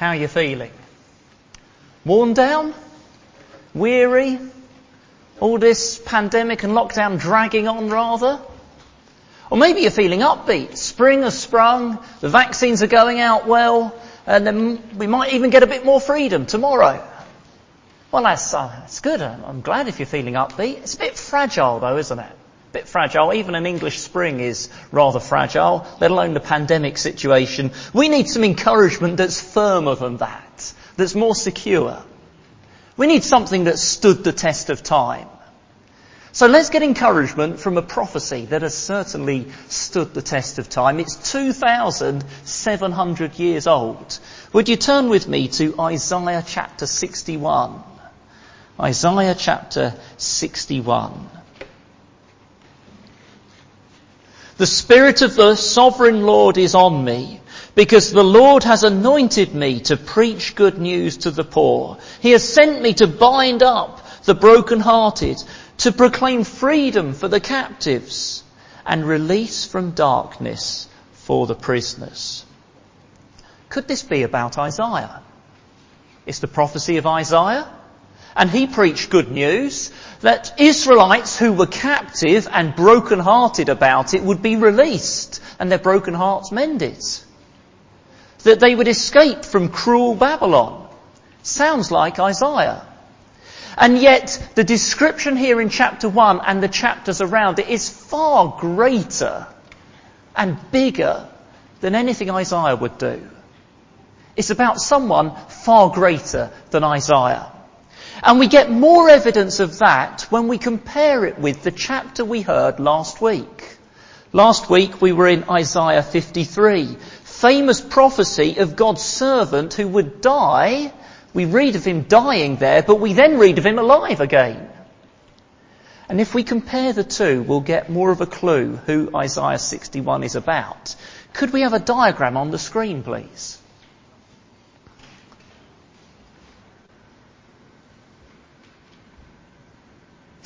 How are you feeling? Worn down? Weary? All this pandemic and lockdown dragging on rather? Or maybe you're feeling upbeat. Spring has sprung, the vaccines are going out well, and then we might even get a bit more freedom tomorrow. Well, that's, uh, that's good. I'm glad if you're feeling upbeat. It's a bit fragile though, isn't it? A bit fragile. Even an English spring is rather fragile, let alone the pandemic situation. We need some encouragement that's firmer than that, that's more secure. We need something that stood the test of time. So let's get encouragement from a prophecy that has certainly stood the test of time. It's 2,700 years old. Would you turn with me to Isaiah chapter 61? Isaiah chapter 61. The Spirit of the Sovereign Lord is on me because the Lord has anointed me to preach good news to the poor. He has sent me to bind up the brokenhearted, to proclaim freedom for the captives and release from darkness for the prisoners. Could this be about Isaiah? It's the prophecy of Isaiah. And he preached good news that Israelites who were captive and broken-hearted about it would be released and their broken hearts mended. That they would escape from cruel Babylon. Sounds like Isaiah. And yet, the description here in chapter 1 and the chapters around it is far greater and bigger than anything Isaiah would do. It's about someone far greater than Isaiah. And we get more evidence of that when we compare it with the chapter we heard last week. Last week we were in Isaiah 53, famous prophecy of God's servant who would die we read of him dying there, but we then read of him alive again. And if we compare the two, we'll get more of a clue who Isaiah 61 is about. Could we have a diagram on the screen, please?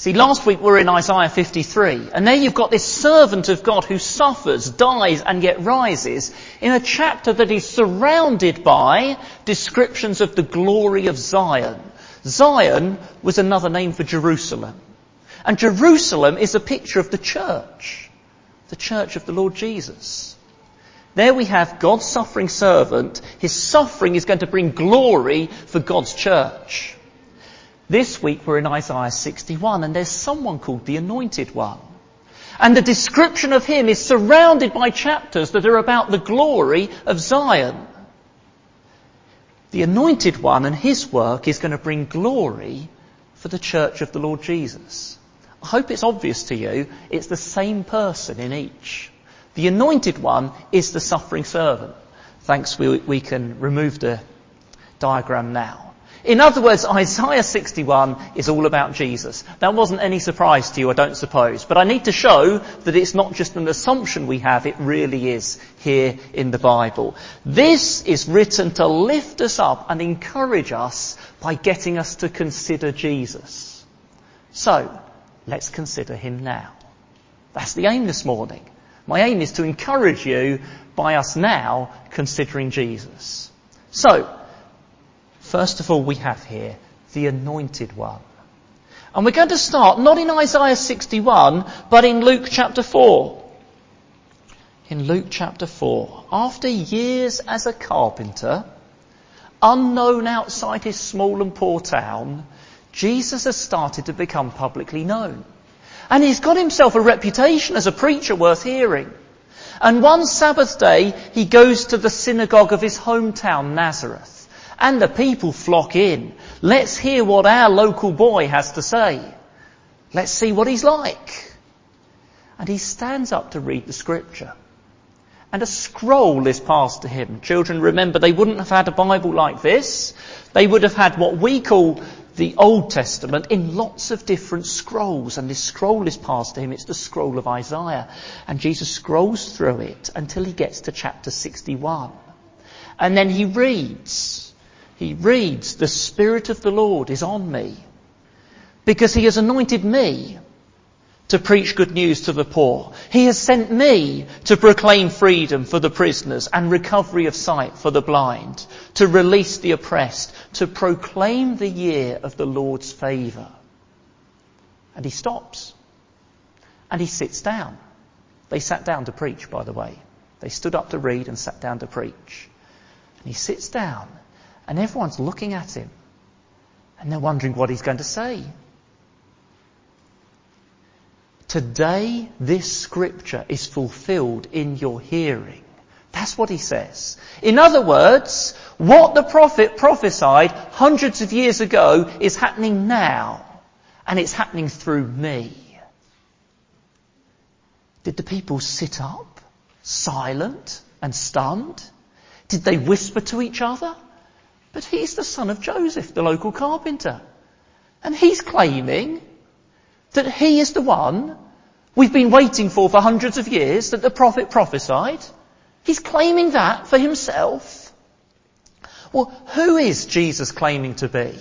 See, last week we were in Isaiah 53, and there you've got this servant of God who suffers, dies, and yet rises in a chapter that is surrounded by descriptions of the glory of Zion. Zion was another name for Jerusalem. And Jerusalem is a picture of the church, the church of the Lord Jesus. There we have God's suffering servant. His suffering is going to bring glory for God's church. This week we're in Isaiah 61 and there's someone called the Anointed One. And the description of him is surrounded by chapters that are about the glory of Zion. The Anointed One and his work is going to bring glory for the church of the Lord Jesus. I hope it's obvious to you, it's the same person in each. The Anointed One is the suffering servant. Thanks, we, we can remove the diagram now. In other words, Isaiah 61 is all about Jesus. That wasn't any surprise to you, I don't suppose. But I need to show that it's not just an assumption we have, it really is here in the Bible. This is written to lift us up and encourage us by getting us to consider Jesus. So, let's consider him now. That's the aim this morning. My aim is to encourage you by us now considering Jesus. So, First of all, we have here the anointed one. And we're going to start not in Isaiah 61, but in Luke chapter 4. In Luke chapter 4, after years as a carpenter, unknown outside his small and poor town, Jesus has started to become publicly known. And he's got himself a reputation as a preacher worth hearing. And one Sabbath day, he goes to the synagogue of his hometown, Nazareth. And the people flock in. Let's hear what our local boy has to say. Let's see what he's like. And he stands up to read the scripture. And a scroll is passed to him. Children, remember, they wouldn't have had a Bible like this. They would have had what we call the Old Testament in lots of different scrolls. And this scroll is passed to him. It's the scroll of Isaiah. And Jesus scrolls through it until he gets to chapter 61. And then he reads he reads, the Spirit of the Lord is on me because he has anointed me to preach good news to the poor. He has sent me to proclaim freedom for the prisoners and recovery of sight for the blind, to release the oppressed, to proclaim the year of the Lord's favour. And he stops. And he sits down. They sat down to preach, by the way. They stood up to read and sat down to preach. And he sits down and everyone's looking at him. And they're wondering what he's going to say. Today, this scripture is fulfilled in your hearing. That's what he says. In other words, what the prophet prophesied hundreds of years ago is happening now. And it's happening through me. Did the people sit up, silent and stunned? Did they whisper to each other? But he's the son of Joseph, the local carpenter. And he's claiming that he is the one we've been waiting for for hundreds of years that the prophet prophesied. He's claiming that for himself. Well, who is Jesus claiming to be?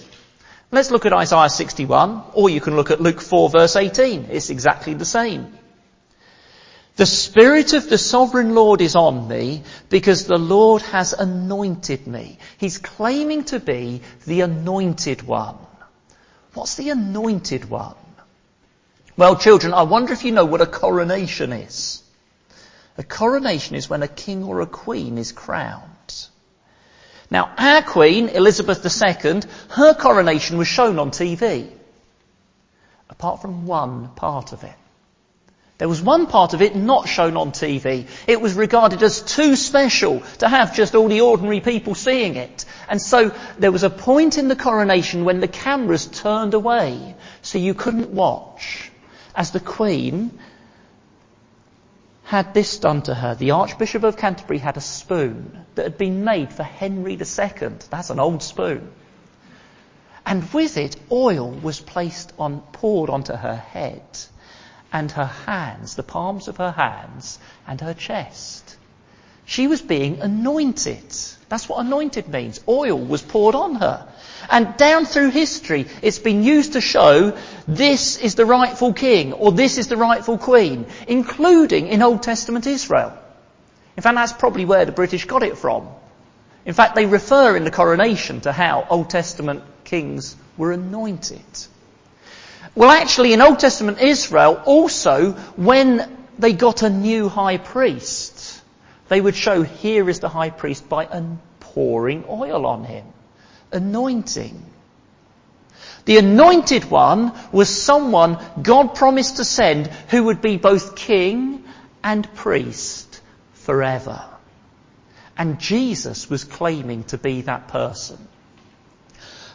Let's look at Isaiah 61, or you can look at Luke 4 verse 18. It's exactly the same. The Spirit of the Sovereign Lord is on me because the Lord has anointed me. He's claiming to be the anointed one. What's the anointed one? Well, children, I wonder if you know what a coronation is. A coronation is when a king or a queen is crowned. Now, our queen, Elizabeth II, her coronation was shown on TV. Apart from one part of it. There was one part of it not shown on TV. It was regarded as too special to have just all the ordinary people seeing it. And so there was a point in the coronation when the cameras turned away, so you couldn't watch as the Queen had this done to her. The Archbishop of Canterbury had a spoon that had been made for Henry II. That's an old spoon. And with it, oil was placed on, poured onto her head and her hands, the palms of her hands and her chest. She was being anointed. That's what anointed means. Oil was poured on her. And down through history, it's been used to show this is the rightful king or this is the rightful queen, including in Old Testament Israel. In fact, that's probably where the British got it from. In fact, they refer in the coronation to how Old Testament kings were anointed. Well, actually, in Old Testament Israel, also, when they got a new high priest, they would show here is the high priest by pouring oil on him anointing. The anointed one was someone God promised to send who would be both king and priest forever. And Jesus was claiming to be that person.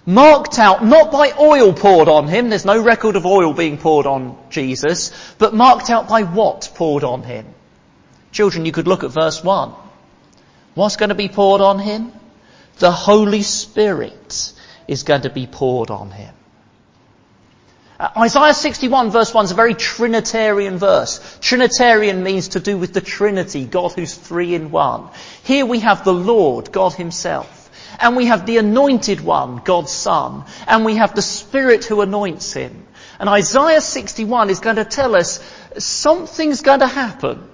Marked out not by oil poured on him, there's no record of oil being poured on Jesus, but marked out by what poured on him. Children, you could look at verse 1. What's going to be poured on him? The Holy Spirit is going to be poured on him. Uh, Isaiah 61 verse 1 is a very Trinitarian verse. Trinitarian means to do with the Trinity, God who's three in one. Here we have the Lord, God himself. And we have the anointed one, God's Son. And we have the Spirit who anoints him. And Isaiah 61 is going to tell us something's going to happen.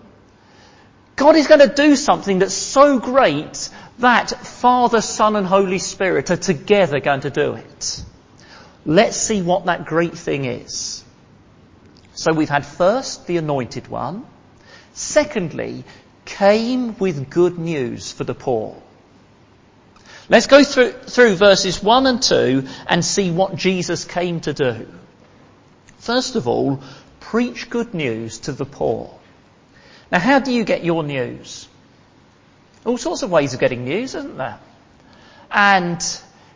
God is going to do something that's so great that Father, Son and Holy Spirit are together going to do it. Let's see what that great thing is. So we've had first the anointed one. Secondly, came with good news for the poor. Let's go through, through verses 1 and 2 and see what Jesus came to do. First of all, preach good news to the poor. Now how do you get your news? All sorts of ways of getting news, isn't there? And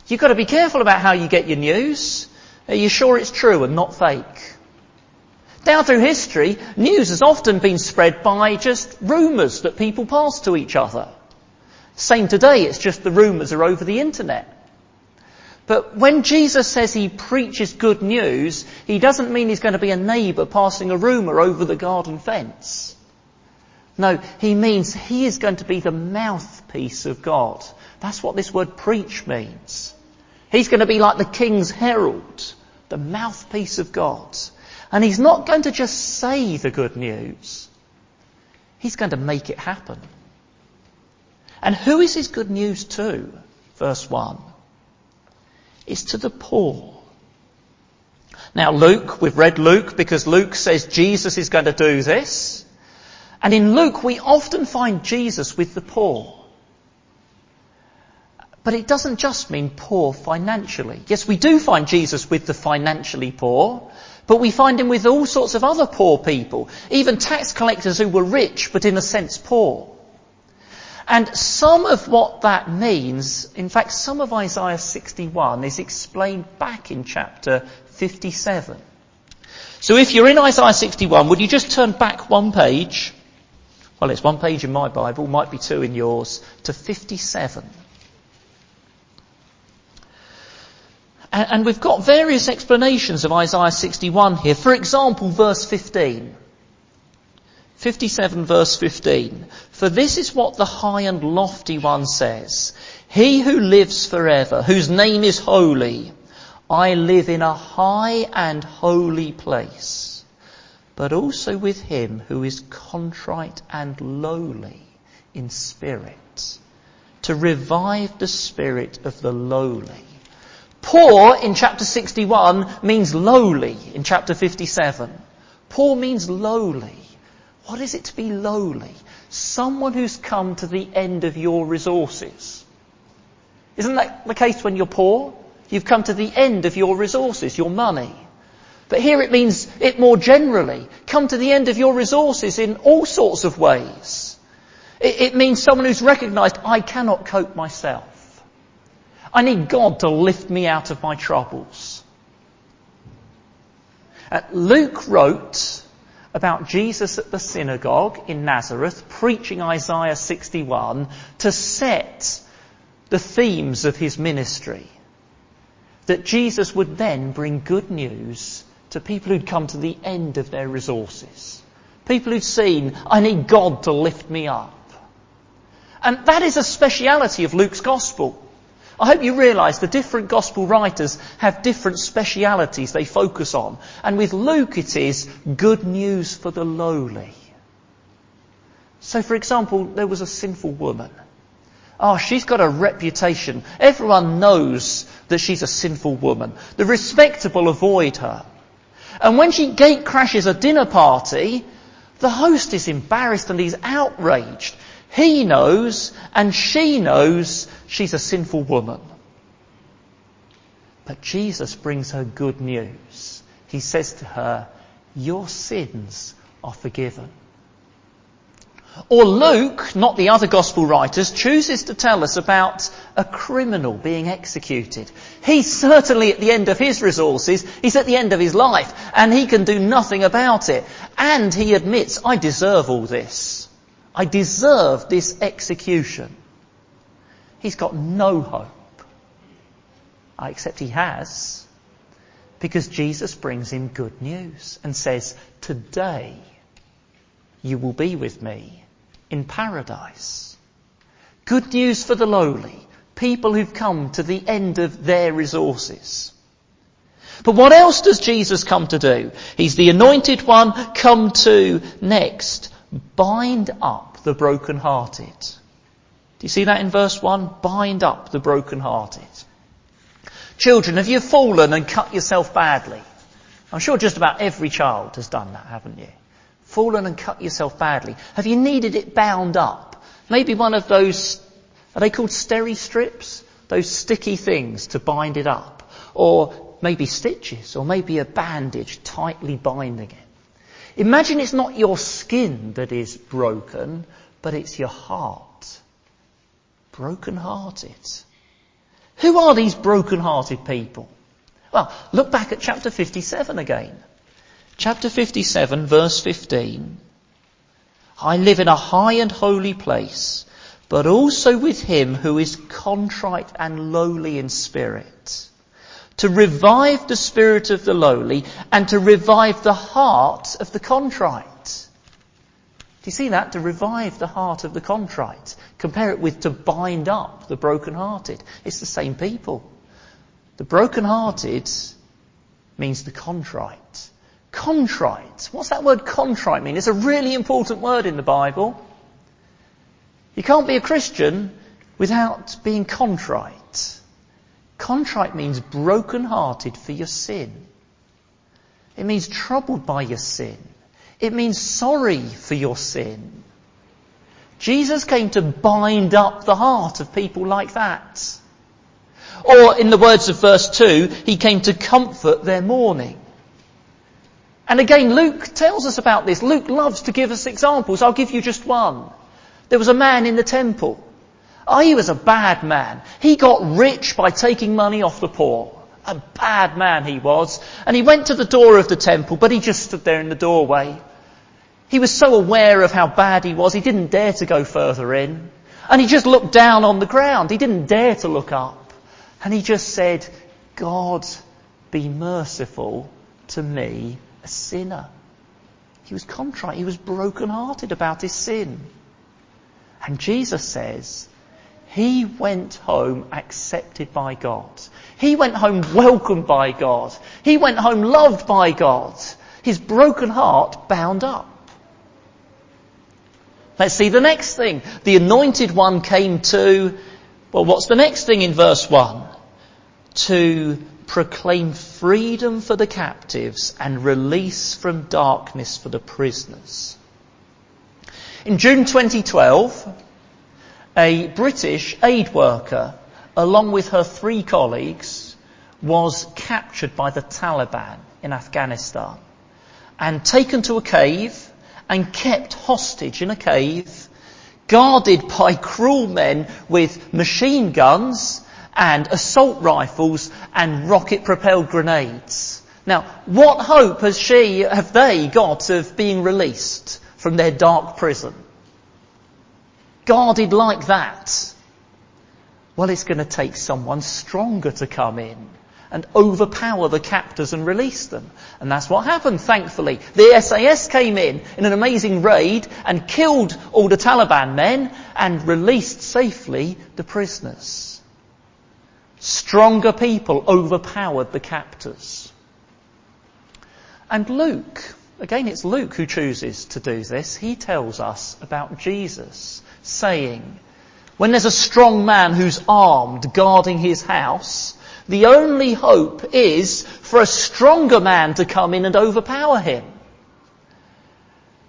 you've got to be careful about how you get your news. Are you sure it's true and not fake? Down through history, news has often been spread by just rumours that people pass to each other. Same today, it's just the rumours are over the internet. But when Jesus says he preaches good news, he doesn't mean he's going to be a neighbour passing a rumour over the garden fence. No, he means he is going to be the mouthpiece of God. That's what this word preach means. He's going to be like the king's herald, the mouthpiece of God. And he's not going to just say the good news. He's going to make it happen. And who is his good news to? Verse 1. It's to the poor. Now Luke, we've read Luke because Luke says Jesus is going to do this. And in Luke we often find Jesus with the poor. But it doesn't just mean poor financially. Yes, we do find Jesus with the financially poor, but we find him with all sorts of other poor people, even tax collectors who were rich but in a sense poor. And some of what that means, in fact, some of Isaiah 61 is explained back in chapter 57. So if you're in Isaiah 61, would you just turn back one page? Well, it's one page in my Bible, might be two in yours, to 57. And we've got various explanations of Isaiah 61 here. For example, verse 15. 57 verse 15. For this is what the high and lofty one says. He who lives forever, whose name is holy. I live in a high and holy place, but also with him who is contrite and lowly in spirit, to revive the spirit of the lowly Poor in chapter 61 means lowly in chapter 57. Poor means lowly. What is it to be lowly? Someone who's come to the end of your resources. Isn't that the case when you're poor? You've come to the end of your resources, your money. But here it means it more generally. Come to the end of your resources in all sorts of ways. It, it means someone who's recognized, I cannot cope myself. I need God to lift me out of my troubles. Uh, Luke wrote about Jesus at the synagogue in Nazareth preaching Isaiah 61 to set the themes of his ministry. That Jesus would then bring good news to people who'd come to the end of their resources. People who'd seen, I need God to lift me up. And that is a speciality of Luke's gospel. I hope you realise the different gospel writers have different specialities they focus on. And with Luke it is good news for the lowly. So for example, there was a sinful woman. Oh, she's got a reputation. Everyone knows that she's a sinful woman. The respectable avoid her. And when she gate crashes a dinner party, the host is embarrassed and he's outraged. He knows and she knows she's a sinful woman. But Jesus brings her good news. He says to her, your sins are forgiven. Or Luke, not the other gospel writers, chooses to tell us about a criminal being executed. He's certainly at the end of his resources, he's at the end of his life, and he can do nothing about it. And he admits, I deserve all this. I deserve this execution. He's got no hope. I except he has. Because Jesus brings him good news and says, today you will be with me in paradise. Good news for the lowly. People who've come to the end of their resources. But what else does Jesus come to do? He's the anointed one come to next bind the brokenhearted. Do you see that in verse 1? Bind up the brokenhearted. Children, have you fallen and cut yourself badly? I'm sure just about every child has done that, haven't you? Fallen and cut yourself badly. Have you needed it bound up? Maybe one of those, are they called steri strips? Those sticky things to bind it up. Or maybe stitches, or maybe a bandage tightly binding it. Imagine it's not your skin that is broken, but it's your heart. Broken hearted. Who are these broken hearted people? Well, look back at chapter 57 again. Chapter 57 verse 15. I live in a high and holy place, but also with him who is contrite and lowly in spirit to revive the spirit of the lowly and to revive the heart of the contrite. Do you see that? To revive the heart of the contrite. Compare it with to bind up the brokenhearted. It's the same people. The brokenhearted means the contrite. Contrite. What's that word contrite mean? It's a really important word in the Bible. You can't be a Christian without being contrite. Contrite means broken-hearted for your sin. It means troubled by your sin. It means sorry for your sin. Jesus came to bind up the heart of people like that. Or in the words of verse 2, he came to comfort their mourning. And again, Luke tells us about this. Luke loves to give us examples. I'll give you just one. There was a man in the temple. Oh, he was a bad man. He got rich by taking money off the poor. A bad man he was. And he went to the door of the temple, but he just stood there in the doorway. He was so aware of how bad he was, he didn't dare to go further in. And he just looked down on the ground. He didn't dare to look up. And he just said, God, be merciful to me, a sinner. He was contrite. He was broken-hearted about his sin. And Jesus says, he went home accepted by God. He went home welcomed by God. He went home loved by God. His broken heart bound up. Let's see the next thing. The anointed one came to, well, what's the next thing in verse 1? To proclaim freedom for the captives and release from darkness for the prisoners. In June 2012, a British aid worker, along with her three colleagues, was captured by the Taliban in Afghanistan and taken to a cave and kept hostage in a cave, guarded by cruel men with machine guns and assault rifles and rocket propelled grenades. Now, what hope has she, have they got of being released from their dark prison? Guarded like that. Well, it's going to take someone stronger to come in and overpower the captors and release them. And that's what happened, thankfully. The SAS came in in an amazing raid and killed all the Taliban men and released safely the prisoners. Stronger people overpowered the captors. And Luke, again it's Luke who chooses to do this, he tells us about Jesus saying, when there's a strong man who's armed guarding his house, the only hope is for a stronger man to come in and overpower him.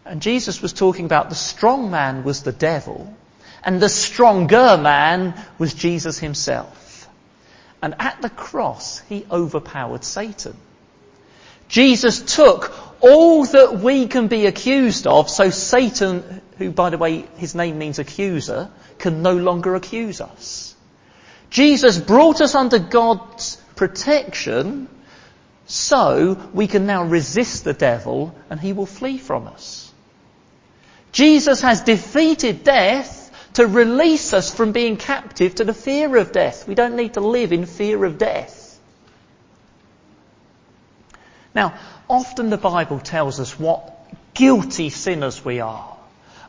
And Jesus was talking about the strong man was the devil, and the stronger man was Jesus himself. And at the cross, he overpowered Satan. Jesus took all that we can be accused of, so Satan, who by the way, his name means accuser, can no longer accuse us. Jesus brought us under God's protection so we can now resist the devil and he will flee from us. Jesus has defeated death to release us from being captive to the fear of death. We don't need to live in fear of death. Now, often the Bible tells us what guilty sinners we are.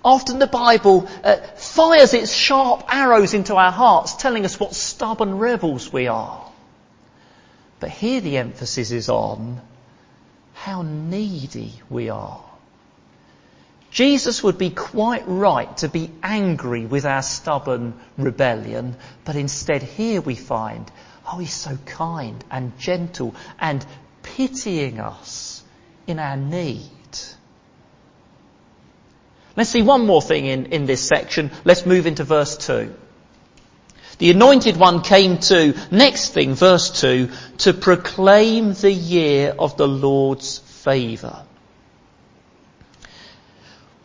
Often the Bible uh, fires its sharp arrows into our hearts, telling us what stubborn rebels we are. But here the emphasis is on how needy we are. Jesus would be quite right to be angry with our stubborn rebellion, but instead here we find, oh, he's so kind and gentle and pitying us in our need. Let's see one more thing in, in this section. Let's move into verse 2. The anointed one came to, next thing, verse 2, to proclaim the year of the Lord's favour.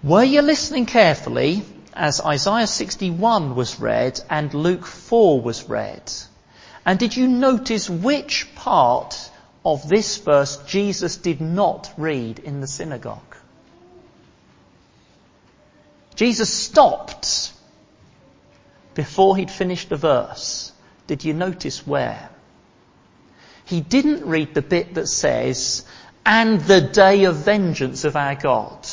Were you listening carefully as Isaiah 61 was read and Luke 4 was read? And did you notice which part of this verse Jesus did not read in the synagogue? Jesus stopped before he'd finished the verse. Did you notice where? He didn't read the bit that says, and the day of vengeance of our God.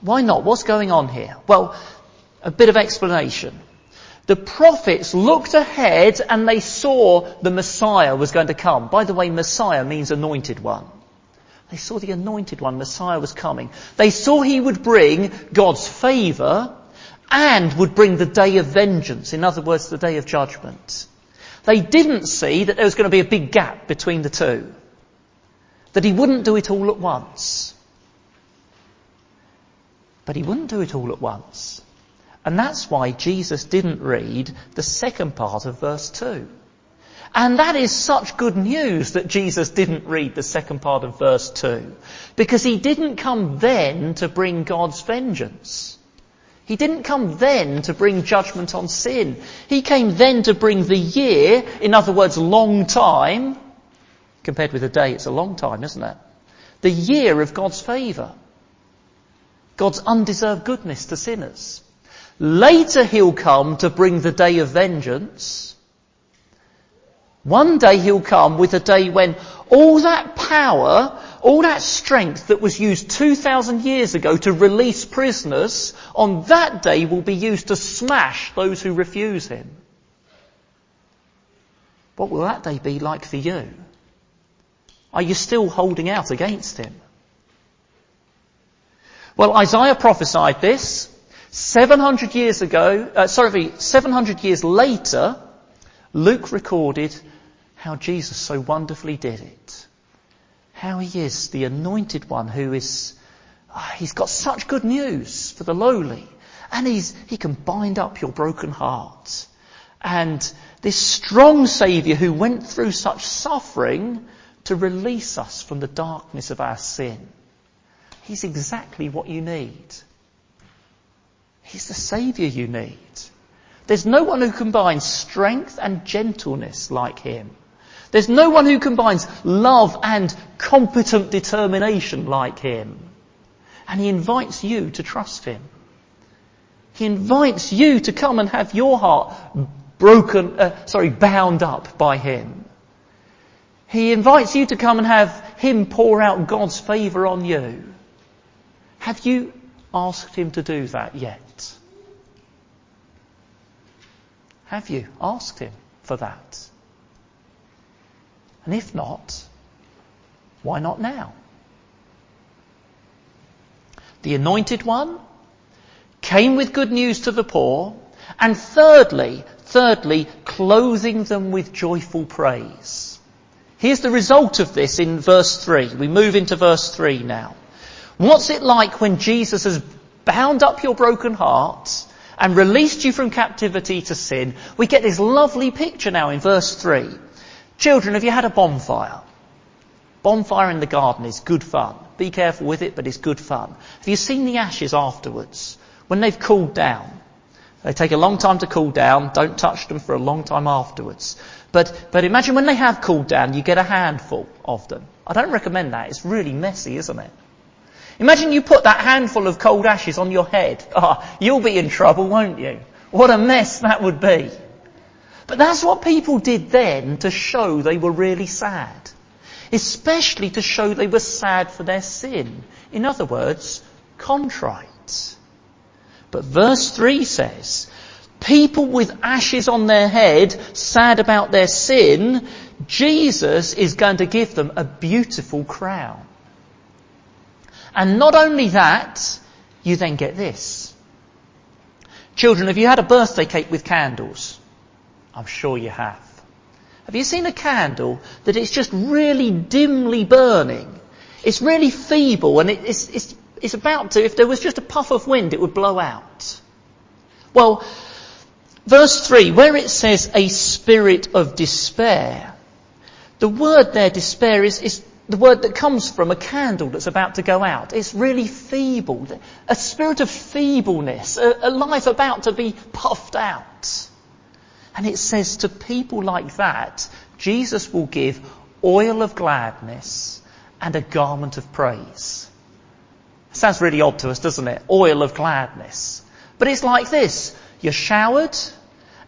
Why not? What's going on here? Well, a bit of explanation. The prophets looked ahead and they saw the Messiah was going to come. By the way, Messiah means anointed one. They saw the anointed one, Messiah was coming. They saw he would bring God's favour and would bring the day of vengeance. In other words, the day of judgment. They didn't see that there was going to be a big gap between the two. That he wouldn't do it all at once. But he wouldn't do it all at once. And that's why Jesus didn't read the second part of verse 2. And that is such good news that Jesus didn't read the second part of verse 2. Because he didn't come then to bring God's vengeance. He didn't come then to bring judgment on sin. He came then to bring the year, in other words, long time. Compared with a day, it's a long time, isn't it? The year of God's favour. God's undeserved goodness to sinners. Later he'll come to bring the day of vengeance. One day he'll come with a day when all that power, all that strength that was used 2,000 years ago to release prisoners, on that day will be used to smash those who refuse him. What will that day be like for you? Are you still holding out against him? Well, Isaiah prophesied this 700 years ago, uh, sorry, 700 years later, Luke recorded how Jesus so wonderfully did it. How he is the anointed one who is, oh, he's got such good news for the lowly. And he's, he can bind up your broken heart. And this strong Saviour who went through such suffering to release us from the darkness of our sin. He's exactly what you need. He's the Saviour you need. There's no one who combines strength and gentleness like him. There's no one who combines love and competent determination like him. And he invites you to trust him. He invites you to come and have your heart broken, uh, sorry, bound up by him. He invites you to come and have him pour out God's favour on you. Have you asked him to do that yet? Have you asked him for that? And if not, why not now? The anointed one came with good news to the poor. And thirdly, thirdly, clothing them with joyful praise. Here's the result of this in verse 3. We move into verse 3 now. What's it like when Jesus has bound up your broken heart and released you from captivity to sin? We get this lovely picture now in verse 3. Children, have you had a bonfire? Bonfire in the garden is good fun. Be careful with it, but it's good fun. Have you seen the ashes afterwards? When they've cooled down. They take a long time to cool down. Don't touch them for a long time afterwards. But, but imagine when they have cooled down, you get a handful of them. I don't recommend that. It's really messy, isn't it? Imagine you put that handful of cold ashes on your head. Ah, oh, you'll be in trouble, won't you? What a mess that would be. But that's what people did then to show they were really sad. Especially to show they were sad for their sin. In other words, contrite. But verse 3 says, people with ashes on their head, sad about their sin, Jesus is going to give them a beautiful crown. And not only that, you then get this. Children, have you had a birthday cake with candles? I'm sure you have. Have you seen a candle that it's just really dimly burning? It's really feeble and it, it's, it's, it's about to, if there was just a puff of wind, it would blow out. Well, verse 3, where it says a spirit of despair, the word there, despair, is, is the word that comes from a candle that's about to go out. It's really feeble. A spirit of feebleness, a, a life about to be puffed out. And it says to people like that, Jesus will give oil of gladness and a garment of praise. sounds really odd to us, doesn't it? Oil of gladness. But it's like this. You're showered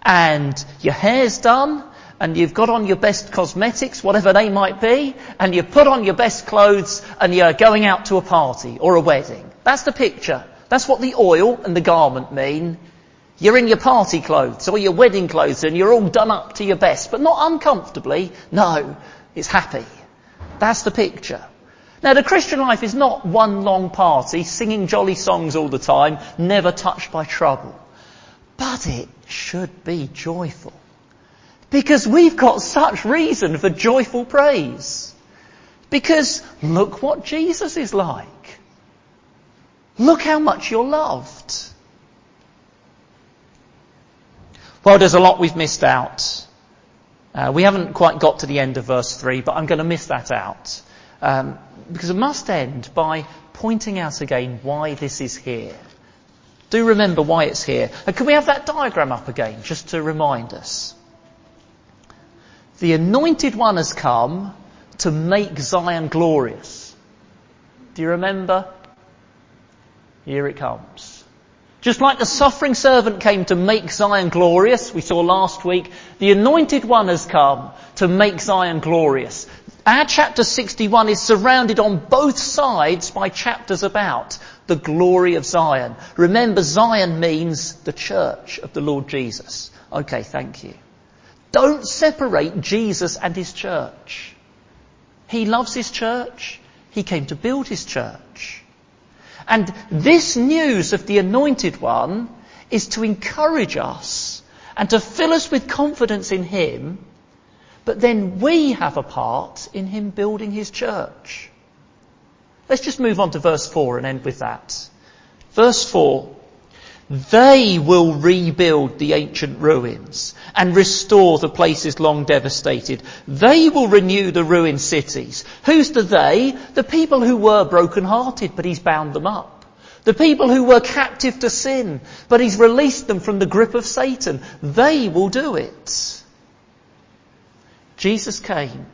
and your hair's done and you've got on your best cosmetics, whatever they might be, and you put on your best clothes and you're going out to a party or a wedding. That's the picture. That's what the oil and the garment mean. You're in your party clothes or your wedding clothes and you're all done up to your best, but not uncomfortably. No, it's happy. That's the picture. Now the Christian life is not one long party, singing jolly songs all the time, never touched by trouble. But it should be joyful. Because we've got such reason for joyful praise. Because look what Jesus is like. Look how much you're loved. Well, there's a lot we've missed out. Uh, we haven't quite got to the end of verse 3, but I'm going to miss that out. Um, because I must end by pointing out again why this is here. Do remember why it's here. And can we have that diagram up again, just to remind us? The anointed one has come to make Zion glorious. Do you remember? Here it comes. Just like the suffering servant came to make Zion glorious, we saw last week, the anointed one has come to make Zion glorious. Our chapter 61 is surrounded on both sides by chapters about the glory of Zion. Remember, Zion means the church of the Lord Jesus. Okay, thank you. Don't separate Jesus and his church. He loves his church. He came to build his church. And this news of the anointed one is to encourage us and to fill us with confidence in him, but then we have a part in him building his church. Let's just move on to verse 4 and end with that. Verse 4. They will rebuild the ancient ruins and restore the places long devastated. They will renew the ruined cities. Who's the they? The people who were broken-hearted, but he's bound them up. The people who were captive to sin, but he's released them from the grip of Satan. They will do it. Jesus came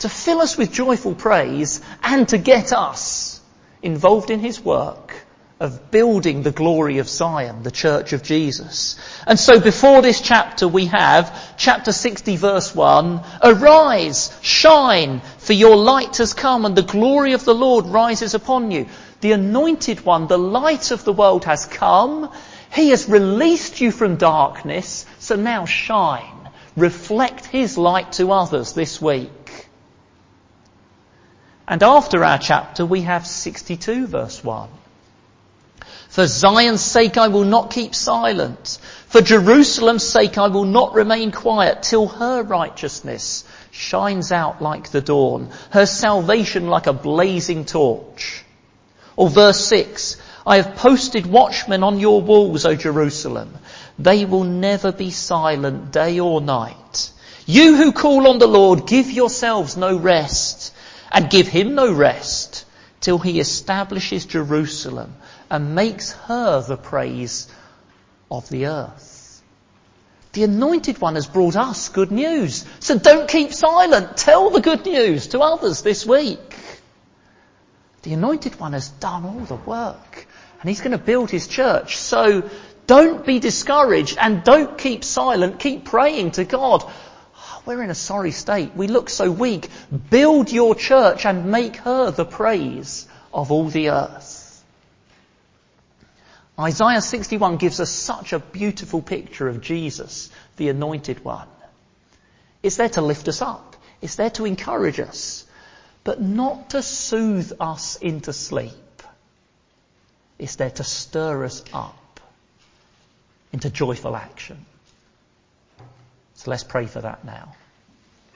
to fill us with joyful praise and to get us involved in his work of building the glory of Zion, the church of Jesus. And so before this chapter we have chapter 60 verse 1, arise, shine, for your light has come and the glory of the Lord rises upon you. The anointed one, the light of the world has come. He has released you from darkness, so now shine. Reflect his light to others this week. And after our chapter we have 62 verse 1. For Zion's sake I will not keep silent. For Jerusalem's sake I will not remain quiet till her righteousness shines out like the dawn, her salvation like a blazing torch. Or verse 6, I have posted watchmen on your walls, O Jerusalem. They will never be silent day or night. You who call on the Lord, give yourselves no rest and give him no rest till he establishes Jerusalem and makes her the praise of the earth. The anointed one has brought us good news. So don't keep silent. Tell the good news to others this week. The anointed one has done all the work and he's going to build his church. So don't be discouraged and don't keep silent. Keep praying to God. We're in a sorry state. We look so weak. Build your church and make her the praise of all the earth. Isaiah 61 gives us such a beautiful picture of Jesus, the anointed one. It's there to lift us up. It's there to encourage us, but not to soothe us into sleep. It's there to stir us up into joyful action. So let's pray for that now.